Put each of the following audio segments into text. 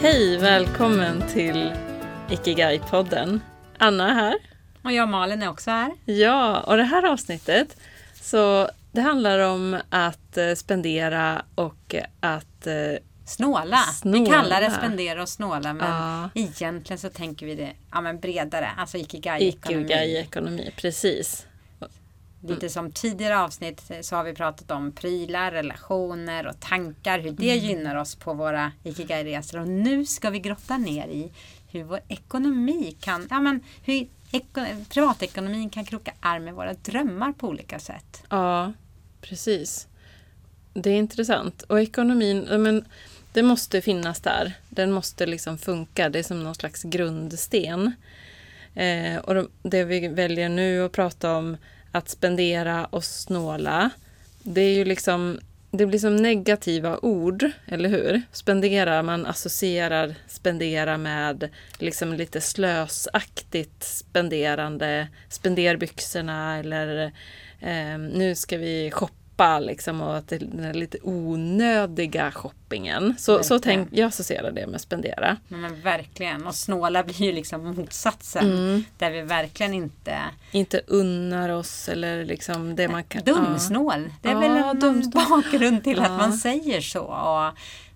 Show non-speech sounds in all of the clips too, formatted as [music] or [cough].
Hej, välkommen till Ikigai-podden. Anna är här. Och jag Malin är också här. Ja, och det här avsnittet så det handlar om att eh, spendera och att eh, Snåla. Snåla. Vi kallar det spendera och snåla men Ja. egentligen så tänker vi det ja, men bredare. Alltså ikigai-ekonomi. Ikigai-ekonomi. Precis. Lite som tidigare avsnitt så har vi pratat om prylar, relationer och tankar. Hur det gynnar oss på våra ikigai-resor. Och nu ska vi grotta ner i hur vår ekonomi kan, ja men hur eko, privatekonomin kan kroka arm med våra drömmar på olika sätt. Ja, precis. Det är intressant. Och ekonomin, ja, men, det måste finnas där. Den måste liksom funka. Det är som någon slags grundsten. Eh, och de, det vi väljer nu att prata om, att spendera och snåla, det är ju liksom det blir som negativa ord, eller hur? Spendera, man associerar spendera med liksom lite slösaktigt spenderande, spenderbyxorna eller eh, nu ska vi shoppa liksom och att det är den lite onödiga shoppingen. Så, så Verkligen. tänk, jag associerar det med spendera. Men, men verkligen. Och snåla [laughs] blir ju liksom motsatsen. Mm. Där vi verkligen inte Inte unnar oss eller liksom det man kan... ja. Dumsnål. Det är Ja, väl en dumsnål. bakgrund till att Ja. man säger så. Och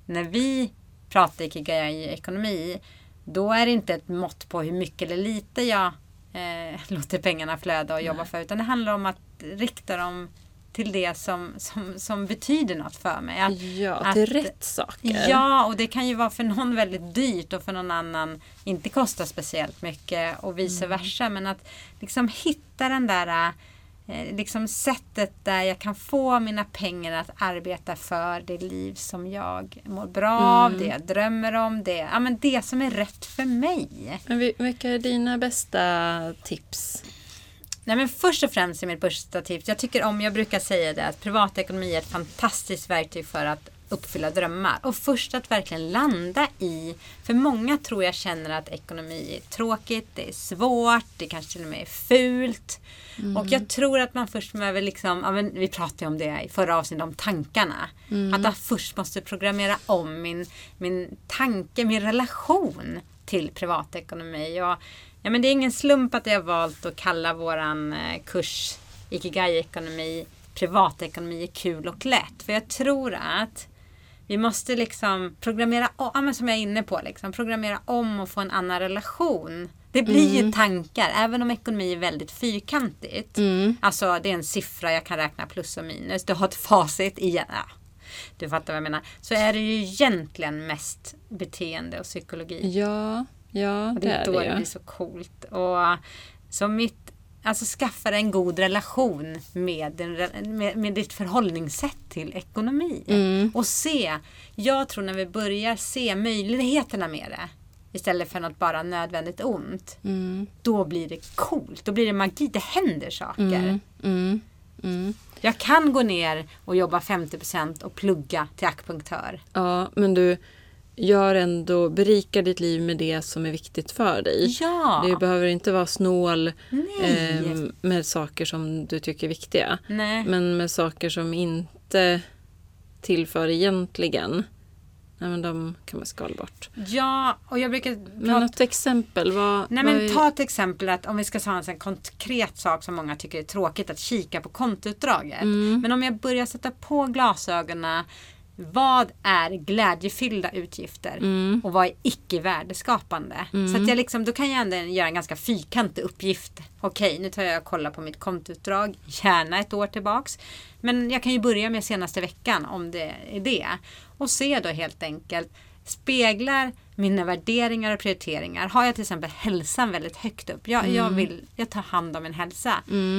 när vi pratar ikigai-ekonomi då är det inte ett mått på hur mycket eller lite jag eh, [laughs] låter pengarna flöda och jobba för. Utan det handlar om att rikta dem till det som, som, som betyder något för mig. Att, Ja, till att- rätt saker. Ja, och det kan ju vara för någon väldigt dyrt och för någon annan inte kosta speciellt mycket och vice Mm. versa. Men att liksom hitta den där eh, liksom sättet där jag kan få mina pengar att arbeta för det liv som jag mår bra av, Mm. det jag drömmer om, det, ja, men det som är rätt för mig. Men vi- vilka är dina bästa tips? Nej men först och främst är mitt bästa tips, jag tycker om, jag brukar säga det, att privatekonomi är ett fantastiskt verktyg för att uppfylla drömmar. Och först att verkligen landa i, för många tror jag känner att ekonomi är tråkigt, det är svårt, det kanske till och med är fult. Och jag tror att man först behöver liksom, ja, vi pratade om det i förra avsnittet, om tankarna. Att jag först måste programmera om min, min tanke, min relation till privatekonomi. Och, ja, men det är ingen slump att jag har valt att kalla våran eh, kurs Ikigai-ekonomi privatekonomi är kul och lätt. För jag tror att vi måste liksom programmera om, som jag är inne på, liksom, programmera om och få en annan relation. Det blir ju tankar, även om ekonomi är väldigt fyrkantigt. Alltså det är en siffra, jag kan räkna plus och minus. Du har ett facit igen. Ja, du fattar vad jag menar. Så är det ju egentligen mest beteende och psykologi. Ja, ja Och det det är då det det blir så coolt. Och så mitt, alltså skaffa dig en god relation med, din, med, med ditt förhållningssätt till ekonomi. Mm. Och se, jag tror när vi börjar se möjligheterna med det istället för något bara nödvändigt ont. Mm, Då blir det coolt, då blir det magi, det händer saker. mm, mm, mm. Jag kan gå ner och jobba 50% och plugga till akupunktör. Ja, men du gör ändå, berika ditt liv med det som är viktigt för dig. Ja! Det behöver inte vara snål ehm, med saker som du tycker är viktiga. Nej. Men med saker som inte tillför egentligen. Nej, men de kan man skala bort. Ja, och jag brukar Men något exempel? Vad, Nej vad men är- ta ett exempel att om vi ska ta en sån konkret sak som många tycker är tråkigt att kika på kontoutdraget. Mm. Men om jag börjar sätta på glasögonen vad är glädjefyllda utgifter Mm. och vad är icke värdeskapande? Så att jag liksom, då kan jag ändå göra en ganska fyrkantig uppgift. Okej, nu tar jag och kollar på mitt kontoutdrag, gärna ett år tillbaks. Men jag kan ju börja med senaste veckan om det är det. Och se då helt enkelt, speglar mina värderingar och prioriteringar. Har jag till exempel hälsan väldigt högt upp. Jag, jag vill jag tar hand om min hälsa.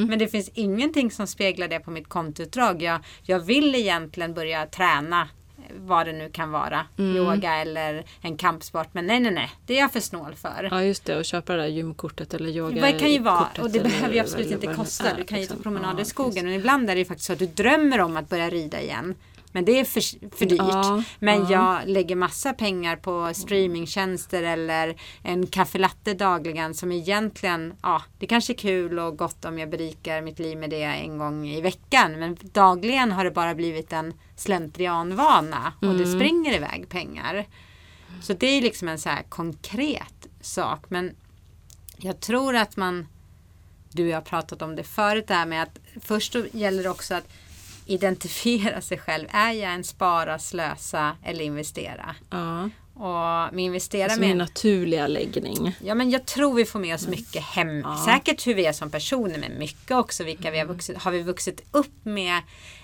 Men det finns ingenting som speglar det på mitt kontoutdrag. Jag, jag vill egentligen börja träna eh, vad det nu kan vara. Yoga eller en kampsport. Men nej, nej, nej. Det är jag för snål för. Ja just det, och köpa det där gymkortet eller yoga Vad kan ju vara, och det behöver ju absolut eller inte det kosta. Du kan ju ta liksom. promenader Ja, i skogen. Men ibland är det ju faktiskt så att du drömmer om att börja rida igen. Men det är för, för dyrt. Ja, men ja. jag lägger massa pengar på streamingtjänster eller en kaffelatte dagligen som egentligen, ja, det kanske är kul och gott om jag berikar mitt liv med det en gång i veckan. Men dagligen har det bara blivit en slentrianvana och det springer iväg pengar. Så det är liksom en så här konkret sak. Men jag tror att man, du och jag har pratat om det förut, det här med att först gäller det också att identifiera sig själv. Är jag en spara, slösa eller investera? Ja. Och med investera Alltså med... min naturliga läggning. Ja men jag tror vi får med oss mycket hem. Ja. Säkert hur vi är som personer men mycket också vilka vi har vuxit. Har vi vuxit upp med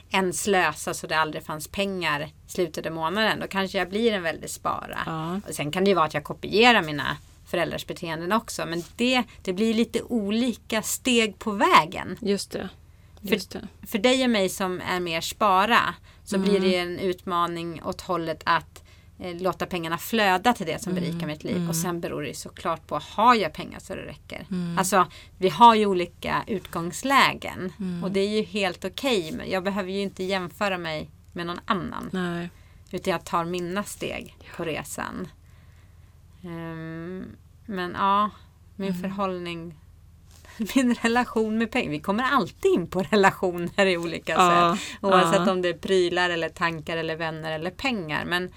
en slösa så det aldrig fanns pengar slutet av månaden. Då kanske jag blir en väldigt spara. Ja. Och sen kan det ju vara att jag kopierar mina föräldrars beteenden också. Men det, det blir lite olika steg på vägen. Just det. Det. För dig och mig som är mer spara så Mm. blir det en utmaning åt hållet att eh, låta pengarna flöda till det som Mm. berikar mitt liv. Och sen beror det ju såklart på, har jag pengar så det räcker? Mm. Alltså, vi har ju olika utgångslägen. Mm. Och det är ju helt okej. men jag behöver ju inte jämföra mig med någon annan. Nej. Utan jag tar mina steg på resan. Ehm, men ja, min Mm. förhållning [laughs] min relation med pengar. Vi kommer alltid in på [laughs] relationer i olika Ja, sätt. Oavsett ja. om det är prylar eller tankar eller vänner eller pengar. Men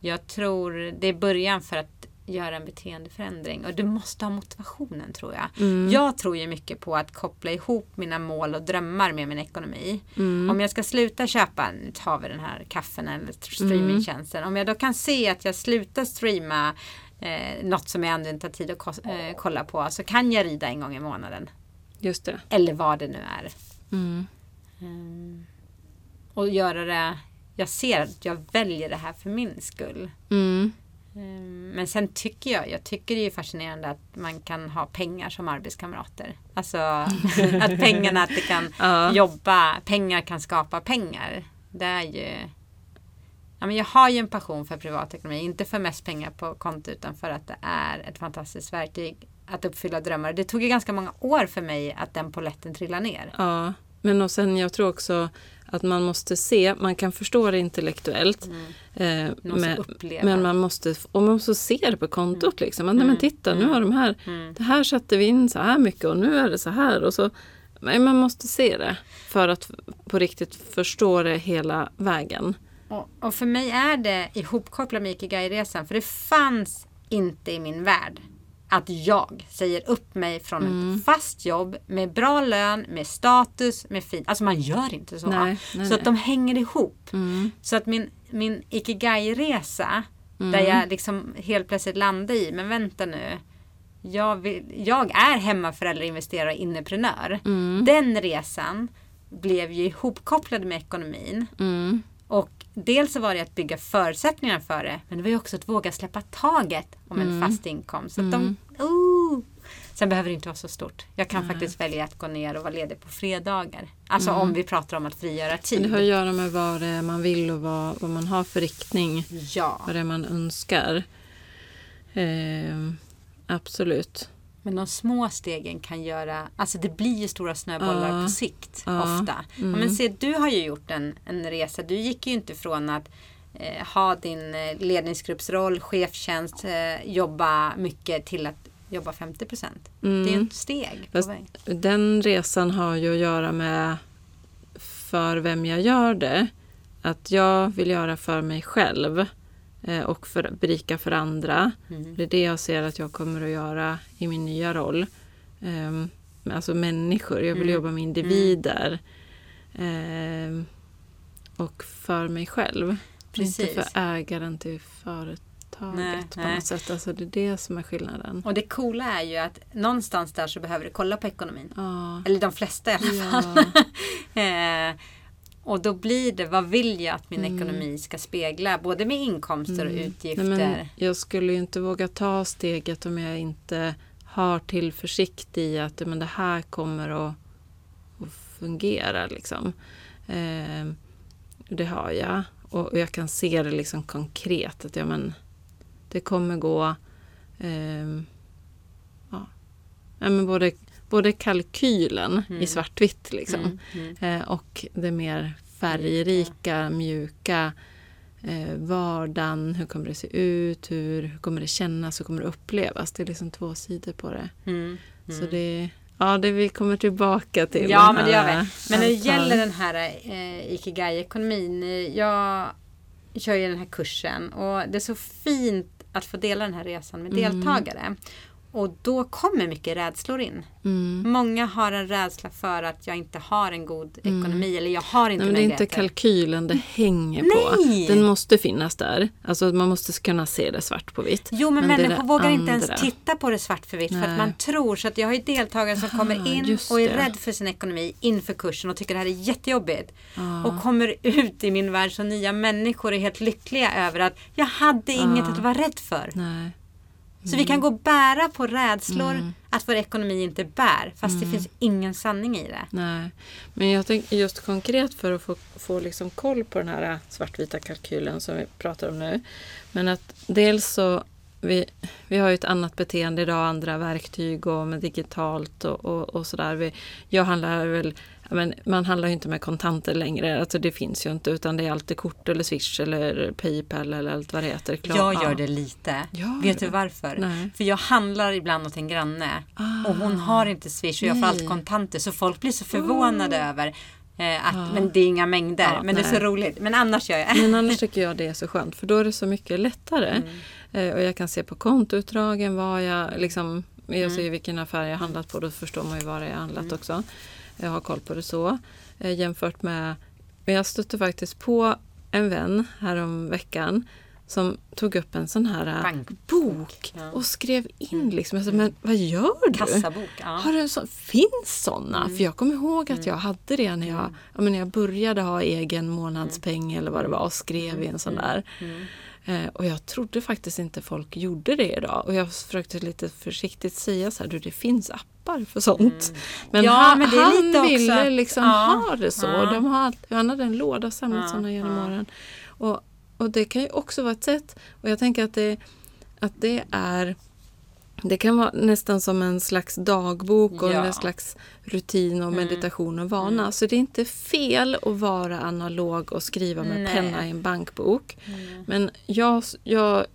jag tror det är början för att göra en beteendeförändring. Och du måste ha motivationen tror jag. Mm. Jag tror ju mycket på att koppla ihop mina mål och drömmar med min ekonomi. Mm. Om jag ska sluta köpa, nu tar vi den här kaffen eller streamingtjänsten. Om jag då kan se att jag slutar streama eh, något som jag ändå inte har tid att kos- eh, kolla på. Så kan jag rida en gång i månaden. Just det. Eller vad det nu är. Mm. Mm. Och göra det, jag ser att jag väljer det här för min skull. Mm. Mm, Men sen tycker jag, jag tycker det är fascinerande att man kan ha pengar som arbetskamrater. Alltså [laughs] att pengarna, att det kan Ja. jobba, pengar kan skapa pengar. Det är ju... Ja, men jag har ju en passion för privatekonomi, inte för mest pengar på konto utan för att det är ett fantastiskt verktyg att uppfylla drömmar. Det tog ju ganska många år för mig att den poletten trillade ner. Ja, men och sen jag tror också att man måste se, man kan förstå det intellektuellt. Eh, Man måste men, men man måste, och man måste se det på kontot. Liksom. Att, nej, men titta, nu har de här, Mm. det här sätter vi in så här mycket och nu är det så här. Och så, men man måste se det för att på riktigt förstå det hela vägen. Och, och för mig är det ihopkopplat med Ikigai-resan. För det fanns inte i min värld att jag säger upp mig från Mm. ett fast jobb med bra lön, med status, med fint. Alltså man gör inte så. Nej, nej, så att de hänger ihop. Mm. Så att min, min Ikigai-resa, Mm. där jag liksom helt plötsligt landade i, men vänta nu. Jag, vill, jag är hemmaförälder, investerare och inneprenör. Mm. Den resan blev ju ihopkopplad med ekonomin. Mm. Dels så var det att bygga förutsättningar för det. Men det var ju också att våga släppa taget om en fast inkomst. Så de, oh. Sen behöver det inte vara så stort. Jag kan faktiskt välja att gå ner och vara ledig på fredagar. Alltså om vi pratar om att frigöra Men tid. det har att göra med vad det är man vill och vad, vad man har för riktning. Ja, Vad det är man önskar. Eh, absolut. Men de små stegen kan göra, alltså det blir ju stora snöbollar Ja. på sikt. Mm. ofta. Ja, men se, du har ju gjort en, en resa. Du gick ju inte från att eh, ha din eh, ledningsgruppsroll, chefstjänst, eh, jobba mycket till att jobba 50 procent. Det är ju ett steg på Fast väg. Den resan har ju att göra med för vem jag gör det. Att jag vill göra för mig själv och för, berika för andra. Mm. Det är det jag ser att jag kommer att göra i min nya roll. Ehm, alltså människor, jag vill Mm. jobba med individer. Ehm, och för mig själv. Precis. Inte för ägaren till företaget Nej, på nej. något sätt. Alltså det är det som är skillnaden. Och det coola är ju att någonstans där så behöver du kolla på ekonomin. Ja. Eller de flesta i alla fall. Ja. [laughs] eh, och då blir det, vad vill jag att min Mm. ekonomi ska spegla? Både med inkomster och utgifter. Nej, men jag skulle ju inte våga ta steget om jag inte har tillförsikt i att men det här kommer att, att fungera. Liksom. Eh, det har jag. Och, och jag kan se det liksom konkret. Att ja, men, det kommer gå... ehm, ja. Ja, men både, både kalkylen Mm. i svartvitt liksom, Mm, mm. Eh, och det mer färgrika, mjuka eh, vardagen. Hur kommer det se ut? Hur, hur kommer det kännas? Hur kommer det upplevas? Det är liksom två sidor på det. Mm, Så mm. det, ja, det vi kommer tillbaka till. Ja, men det gör vi. Men när det gäller den här eh, Ikigai-ekonomin. eh, Jag kör ju den här kursen och det är så fint att få dela den här resan med Mm. Och då kommer mycket rädslor in. Mm. Många har en rädsla för att jag inte har en god ekonomi eller jag har inte Nej, men det är inte kalkylen det hänger Nej! på. Den måste finnas där. Alltså man måste kunna se det svart på vitt. Jo men, är människor vågar inte andra. ens titta på det svart för vitt för att Nej. man tror så att jag har ju deltagare som kommer in just och är det. rädd för sin ekonomi inför kursen och tycker det här är jättejobbigt. Ja. Och kommer ut i min värld så nya människor är helt lyckliga över att jag hade inget att vara rädd för. Nej. Så vi kan gå och bära på rädslor att vår ekonomi inte bär fast det finns ingen sanning i det. Nej, men jag tänker just konkret för att få, få liksom koll på den här svartvita kalkylen som vi pratar om nu. Men att dels så, vi, vi har ju ett annat beteende idag, andra verktyg och med digitalt och, och, och sådär. Vi- Jag handlar väl, men man handlar ju inte med kontanter längre, alltså det finns ju inte utan det är alltid kort eller swish eller Paypal eller allt vad det heter. Klar- Jag ja. gör det lite. Gör Vet du? varför? Nej. För jag handlar ibland åt en granne och hon har inte swish och jag får Nej. allt kontanter så folk blir så förvånade över eh, att Ja. men det är inga mängder. Ja, men det är så nej. roligt. Men annars gör jag. Men annars [laughs] tycker jag det är så skönt för då är det så mycket lättare. Eh, och jag kan se på kontoutdragen vad jag liksom, jag ser ju vilken affär jag handlat på, då förstår man ju vad det är handlat också. Jag har koll på det så. Eh, jämfört med, men jag stötte faktiskt på en vän härom veckan som tog upp en sån här eh, Bankbok, bok ja. och skrev in liksom, jag sa, men vad gör du? Kassabok. Ja. Har du så, finns sådana? Mm. För jag kommer ihåg att jag hade det när jag, ja, men när jag började ha egen månadspeng eller vad det var och skrev i en sån där. Mm. Eh, och jag trodde faktiskt inte folk gjorde det idag. Och jag försökte lite försiktigt säga så här, du det finns appar för sånt. Men, Ja, han, men han lite också- ville liksom Ja, ha det så. ja. De har, han hade en låda samlat Ja, sådana genom ja. åren. Och, och det kan ju också vara ett sätt. Och jag tänker att det, att det är det kan vara nästan som en slags dagbok och Ja. en slags rutin och meditation och vana. Mm. Så det är inte fel att vara analog och skriva med Nej. penna i en bankbok. Men jag, jag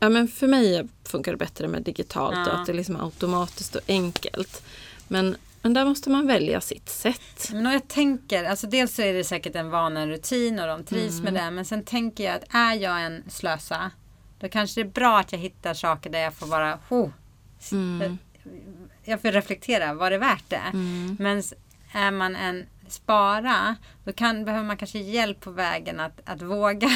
ja, men för mig funkar det bättre med digitalt Ja. och att det är liksom automatiskt och enkelt. Men, men där måste man välja sitt sätt. Men jag tänker, alltså dels så är det säkert en vana, en rutin och de trivs Mm. med det. Men sen tänker jag att är jag en slösa, då kanske det är bra att jag hittar saker där jag får vara, oh, Mm. jag får reflektera, var det värt det? Mm. Men är man en spara, då kan, behöver man kanske hjälp på vägen att, att våga.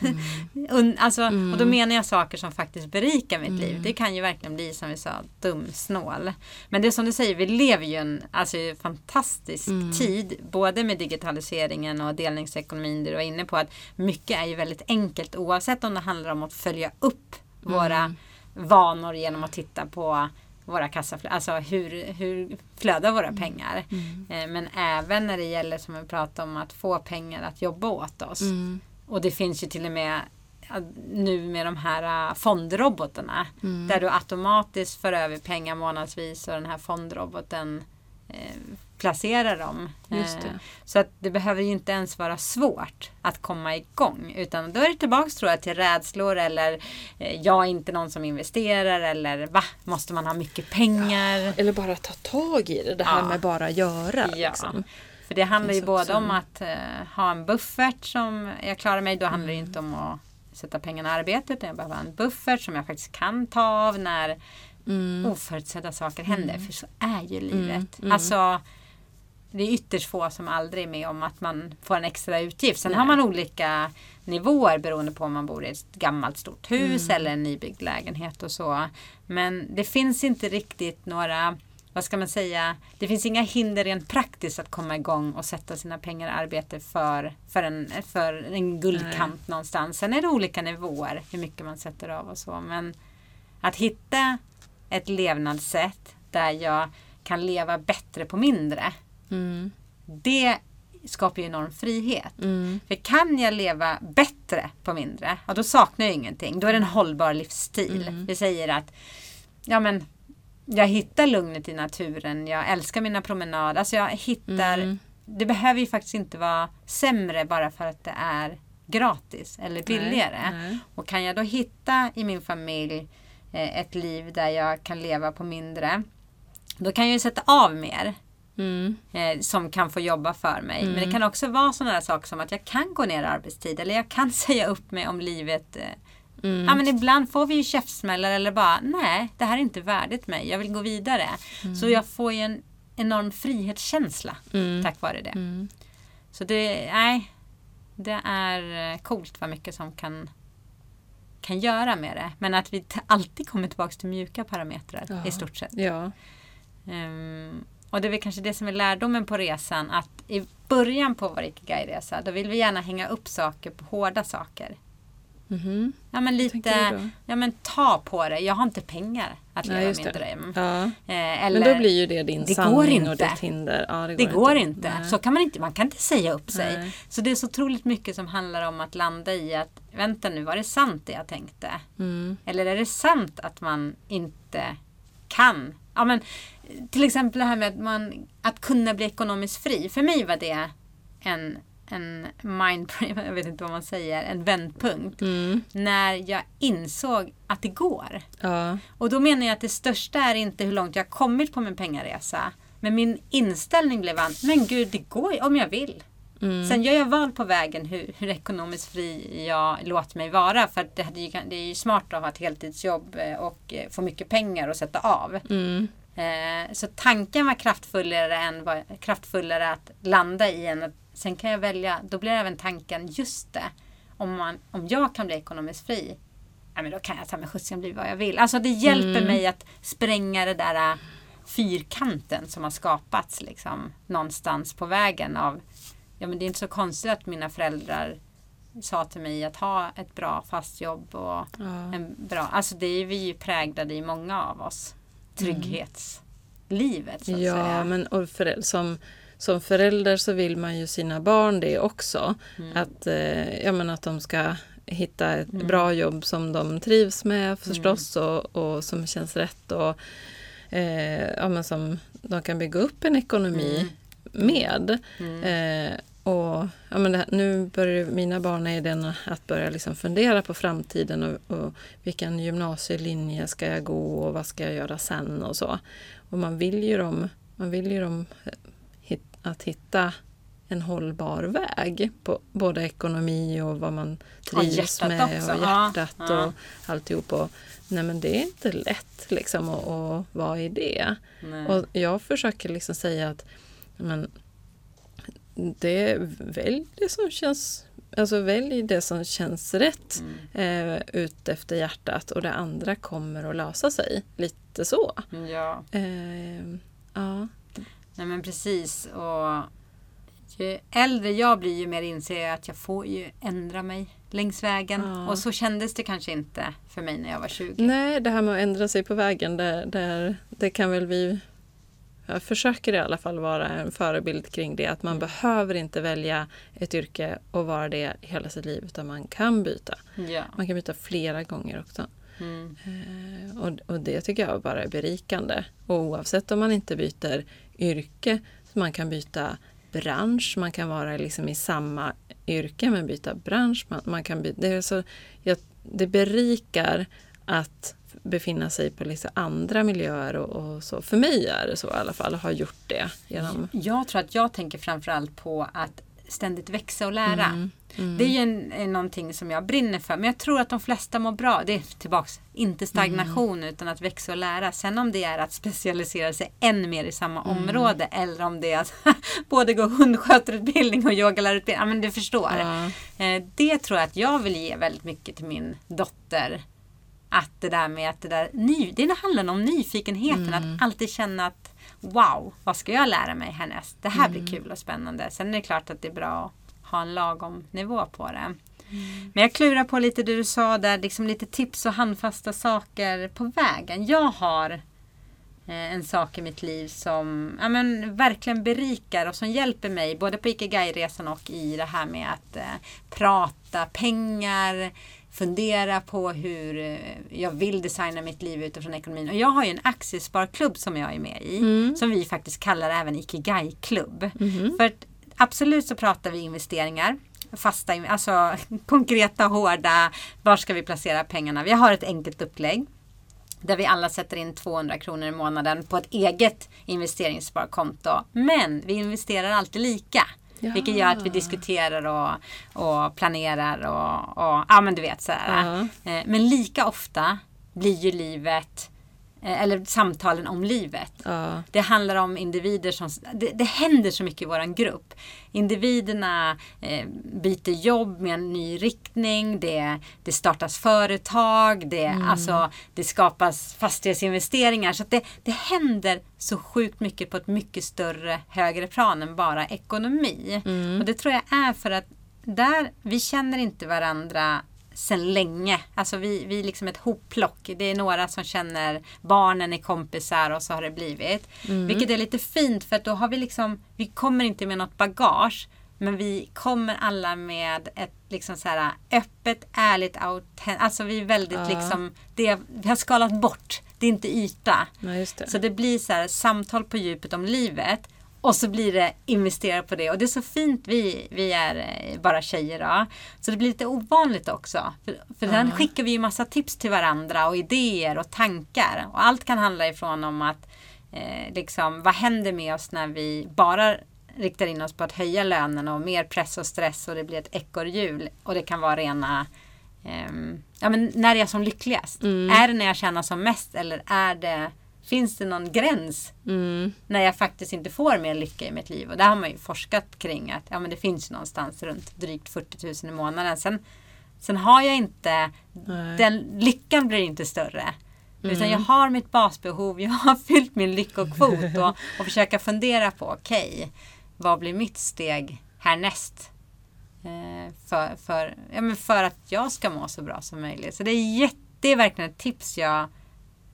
Mm. [laughs] Alltså, Och då menar jag saker som faktiskt berikar mitt liv. Det kan ju verkligen bli som vi sa, dumsnål. Men det är som du säger, vi lever ju en alltså, fantastisk Mm. tid. Både med digitaliseringen och delningsekonomin. Du var inne på att mycket är ju väldigt enkelt oavsett om det handlar om att följa upp våra Mm. vanor genom att titta på våra kassaflöden, alltså hur, hur flödar våra pengar. Mm. Eh, Men även när det gäller som vi pratade om att få pengar att jobba åt oss. Mm. Och det finns ju till och med nu med de här äh, fondrobotarna. Mm. Där du automatiskt för över pengar månadsvis och den här fondroboten placerar dem. Just Eh, det. Så att det behöver ju inte ens vara svårt att komma igång. Utan då är det tillbaks tror jag till rädslor eller eh, jag är inte någon som investerar eller va, måste man ha mycket pengar? Eller bara ta tag i det, det här Ja. med bara göra. Ja. Liksom. För det handlar ju finns både om att eh, ha en buffert som jag klarar mig. Då handlar det inte om att sätta pengarna i arbete. Utan jag behöver ha en buffert som jag faktiskt kan ta av när Mm. oförutsedda saker händer. För så är ju livet. mm. Alltså, det är ytterst få som aldrig är med om att man får en extra utgift. Sen Nej. har man olika nivåer beroende på om man bor i ett gammalt stort hus Mm. eller en nybyggd lägenhet och så. Men det finns inte riktigt några vad ska man säga, det finns inga hinder rent praktiskt att komma igång och sätta sina pengar i arbete för, för, en, för en guldkant någonstans. Sen är det olika nivåer hur mycket man sätter av och så. Men att hitta ett levnadssätt där jag kan leva bättre på mindre. Mm. Det skapar ju enorm frihet. Mm. För kan jag leva bättre på mindre, ja då saknar jag ingenting. Då är det en hållbar livsstil. Mm. Vi säger att ja, men, jag hittar lugnet i naturen, jag älskar mina promenader. Alltså jag hittar, Mm. det behöver ju faktiskt inte vara sämre bara för att det är gratis eller billigare. Nej, nej. Och kan jag då hitta i min familj eh, ett liv där jag kan leva på mindre, då kan jag ju sätta av mer. Mm. eh, som kan få jobba för mig. Men det kan också vara sådana här saker som att jag kan gå ner i arbetstid eller jag kan [laughs] säga upp mig om livet. Eh, Mm. Ja men ibland får vi ju käftsmällar eller bara nej det här är inte värdigt mig, jag vill gå vidare. Mm. Så jag får ju en enorm frihetskänsla tack vare det. Mm. Så det, nej, det är eh, coolt vad mycket som kan, kan göra med det. Men att vi alltid kommer tillbaka till mjuka parametrar Ja. i stort sett. Ja. Ehm, och det är väl kanske det som är lärdomen på resan. Att i början på vår Ikigai-resa då vill vi gärna hänga upp saker på hårda saker. Mhm. Ja men lite, ja men ta på det. Jag har inte pengar att leva min dröm. Ja. Eh, eller, Men då blir ju det din Det går sanning och inte. ditt hinder. Ja, det går det inte. går inte. Nej. Så kan man inte. Man kan inte säga upp sig. Nej. Så det är så otroligt mycket som handlar om att landa i att vänta nu, var det sant det jag tänkte? Mm. Eller är det sant att man inte kan? Ja, men, till exempel det här med att, man, att kunna bli ekonomiskt fri. För mig var det en, en mind, [laughs] jag vet inte vad man säger, en vändpunkt. Mm. När jag insåg att det går. Ja. Och då menar jag att det största är inte hur långt jag har kommit på min pengaresa. Men min inställning blev att, men gud det går ju om jag vill. Mm. Sen gör jag val på vägen hur, hur ekonomiskt fri jag låter mig vara. För det, hade ju, det är ju smart att ha ett heltidsjobb eh, och eh, få mycket pengar att sätta av. Mm. Eh, så tanken var kraftfullare än vad, kraftfullare att landa i en. att Sen kan jag välja, då blir även tanken just det. Om, man, om jag kan bli ekonomiskt fri. Ja, men då kan jag ta mig skjutsen bli vad jag vill. Alltså det hjälper mig att spränga det där äh, fyrkanten som har skapats liksom, någonstans på vägen av Ja men det är inte så konstigt att mina föräldrar sa till mig att ha ett bra fast jobb och Ja. en bra, alltså det är vi ju präglade i många av oss. Trygghetslivet så att Ja, säga. men och för, som, som förälder så vill man ju sina barn det också. Mm. Att, eh, ja, men att de ska hitta ett bra jobb som de trivs med förstås och, och som känns rätt. Och, eh, ja, men som de kan bygga upp en ekonomi med. Mm. Eh, och, ja, men här- nu börjar mina barn är i den att börja liksom fundera på framtiden och, och vilken gymnasielinje ska jag gå och vad ska jag göra sen och så. Och man vill ju dem, man vill ju dem eh, hit, att hitta en hållbar väg på både ekonomi och vad man Och trivs hjärtat med också. och Ja, hjärtat ja. och alltihop. Och, nej men det är inte lätt liksom att, att vara i det. Nej. Och jag försöker liksom säga att men, det välj det som känns Alltså välj det som känns rätt Mm. eh, ut efter hjärtat och det andra kommer att lösa sig. Lite så. Ja, Eh, ja. nej men precis. Och ju äldre jag blir ju mer inser jag att jag får ju ändra mig längs vägen. Ja. Och så kändes det kanske inte för mig när jag var 20. Nej, det här med att ändra sig på vägen, det, det, det kan väl vi... Jag försöker i alla fall vara en förebild kring det. Att man behöver inte välja ett yrke och vara det hela sitt liv, utan man kan byta. Ja. Man kan byta flera gånger också. Mm. Eh, och, och det tycker jag bara är berikande. Och oavsett om man inte byter yrke, så man kan byta bransch, man kan vara liksom i samma yrke men byta bransch. Man, man kan byta, det, är så, jag, det berikar att befinna sig på liksom andra miljöer och, och så. För mig är det så i alla fall, har gjort det genom... Jag tror att jag tänker framförallt på att ständigt växa och lära. Mm, mm. Det är ju en, en, någonting som jag brinner för. Men jag tror att de flesta mår bra. Det är tillbaks, inte stagnation Mm. utan att växa och lära. Sen om det är att specialisera sig än mer i samma Mm. område eller om det är att [laughs] både gå hundskötarutbildning och yogalärarutbildning. Ja men du förstår. Ja. Eh, Det tror jag att jag vill ge väldigt mycket till min dotter. Att det där med att det där, ny, det handlar om nyfikenheten. Att alltid känna att wow, vad ska jag lära mig härnäst? Det här blir kul och spännande. Sen är det klart att det är bra att ha en lagom nivå på det. Men jag klurar på lite det du sa där, liksom lite tips och handfasta saker på vägen. Jag har eh, en sak i mitt liv som ja, men, verkligen berikar och som hjälper mig både på Ikigai-resan och i det här med att eh, prata pengar, fundera på hur eh, jag vill designa mitt liv utifrån ekonomin. Och jag har ju en aktiesparklubb som jag är med i. Som vi faktiskt kallar även Ikigai-klubb. För att, absolut så pratar vi investeringar. Fasta, alltså [laughs] konkreta, hårda. Var ska vi placera pengarna? Vi har ett enkelt upplägg. Där vi alla sätter in 200 kronor i månaden på ett eget investeringssparkonto. Men vi investerar alltid lika. Ja. Vilket gör att vi diskuterar och, och planerar och, och ja men du vet så här. Ja. Eh, Men lika ofta blir ju livet eller samtalen om livet. Ja. Det handlar om individer som... Det, det händer så mycket i våran grupp. Individerna eh, byter jobb med en ny riktning. Det, det startas företag. Det, alltså, det skapas fastighetsinvesteringar. Så det, det händer så sjukt mycket på ett mycket större, högre plan än bara ekonomi. Och det tror jag är för att där, vi känner inte varandra sen länge. Alltså vi, vi är liksom ett hopplock. Det är några som känner barnen är kompisar och så har det blivit. Vilket är lite fint för att då har vi liksom, vi kommer inte med något bagage. Men vi kommer alla med ett liksom så här öppet, ärligt, autentiskt. Alltså vi är väldigt Ja. liksom, det, vi har skalat bort. Det är inte yta. Ja, det. Så det blir så här samtal på djupet om livet. Och så blir det investera på det. Och det är så fint, vi, vi är eh, bara tjejer då. Så det blir lite ovanligt också. För, för sen skickar vi ju massa tips till varandra och idéer och tankar. Och allt kan handla ifrån om att eh, liksom, vad händer med oss när vi bara riktar in oss på att höja lönen och mer press och stress och det blir ett ekorrhjul. Och det kan vara rena ehm, ja, men när är jag som lyckligast? Är det när jag tjänar som mest eller är det Finns det någon gräns Mm. när jag faktiskt inte får mer lycka i mitt liv? Och där har man ju forskat kring att ja, men det finns någonstans runt drygt 40 000 i månaden. Sen, sen har jag inte, Nej. den lyckan blir inte större. Utan jag har mitt basbehov, jag har [laughs] fyllt min lyckokvot och, och försöka fundera på okej, vad blir mitt steg härnäst? Eh, för, för, ja, men för att jag ska må så bra som möjligt. Så det är, jätte, det är verkligen ett tips jag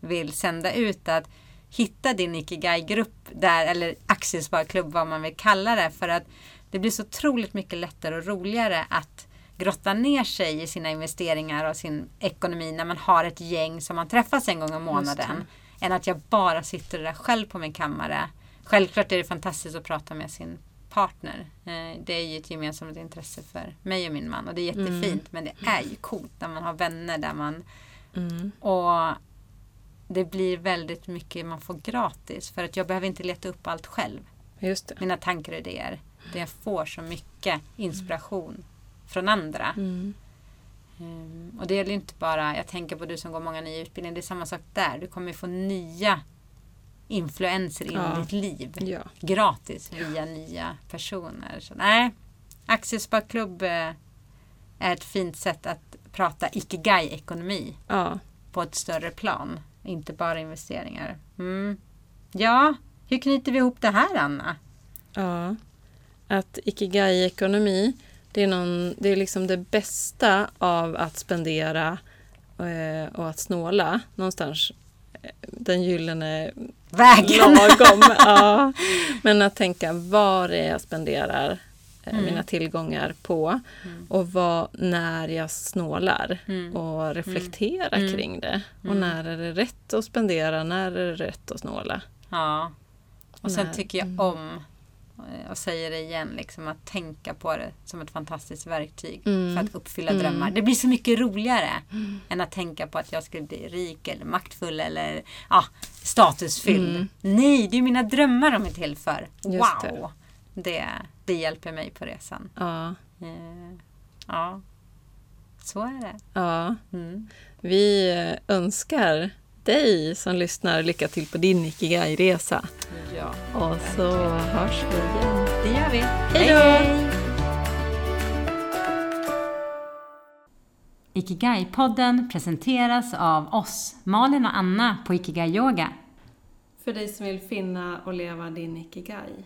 vill sända ut. Att hitta din Ikigai-grupp där, eller aktiesparklubb vad man vill kalla det. För att det blir så otroligt mycket lättare och roligare att grotta ner sig i sina investeringar och sin ekonomi när man har ett gäng som man träffas en gång om månaden. Än att jag bara sitter där själv på min kammare. Självklart är det fantastiskt att prata med sin partner. Eh, Det är ju ett gemensamt intresse för mig och min man och det är jättefint. Men det är ju coolt när man har vänner där man Mm. och det blir väldigt mycket man får gratis för att jag behöver inte leta upp allt själv. Det. Mina tankar och idéer. Där jag får så mycket inspiration från andra. Mm. Ehm, och det gäller inte bara, jag tänker på du som går många nya utbildningar, det är samma sak där. Du kommer få nya influenser in Ja. i ditt liv. Ja. Gratis via nya personer. Så, nej, Aktiesparklubb eh, är ett fint sätt att prata ikigai-ekonomi Ja. på ett större plan. Inte bara investeringar. Mm. Ja, hur knyter vi ihop det här Anna? Ja. Att ikigai-ekonomi, det är, någon, det är liksom det bästa av att spendera eh, och att snåla. Någonstans eh, den gyllene Vägen! lagom. [laughs] ja. Men att tänka var är jag spenderar Mm. mina tillgångar på och vad, när jag snålar Mm. och reflektera Mm. kring det. Och när är det rätt att spendera, när är det rätt att snåla? Ja. Och sen Nej. tycker jag om, eh, och säger det igen, liksom att tänka på det som ett fantastiskt verktyg Mm. för att uppfylla Mm. drömmar. Det blir så mycket roligare än att tänka på att jag skulle bli rik eller maktfull eller ja, statusfylld. Mm. Nej, det är mina drömmar de är till för. Just wow! Det. Det, hjälper mig på resan. Ja, Eh, ja, så är det. ja. Mm. Vi eh, önskar dig som lyssnar lycka till på din Ikigai-resa. Ja, Och så hörs vi igen. det gör vi. Hej då! Ikigai-podden presenteras av oss, Malin och Anna på Ikigai Yoga. För dig som vill finna och leva din Ikigai.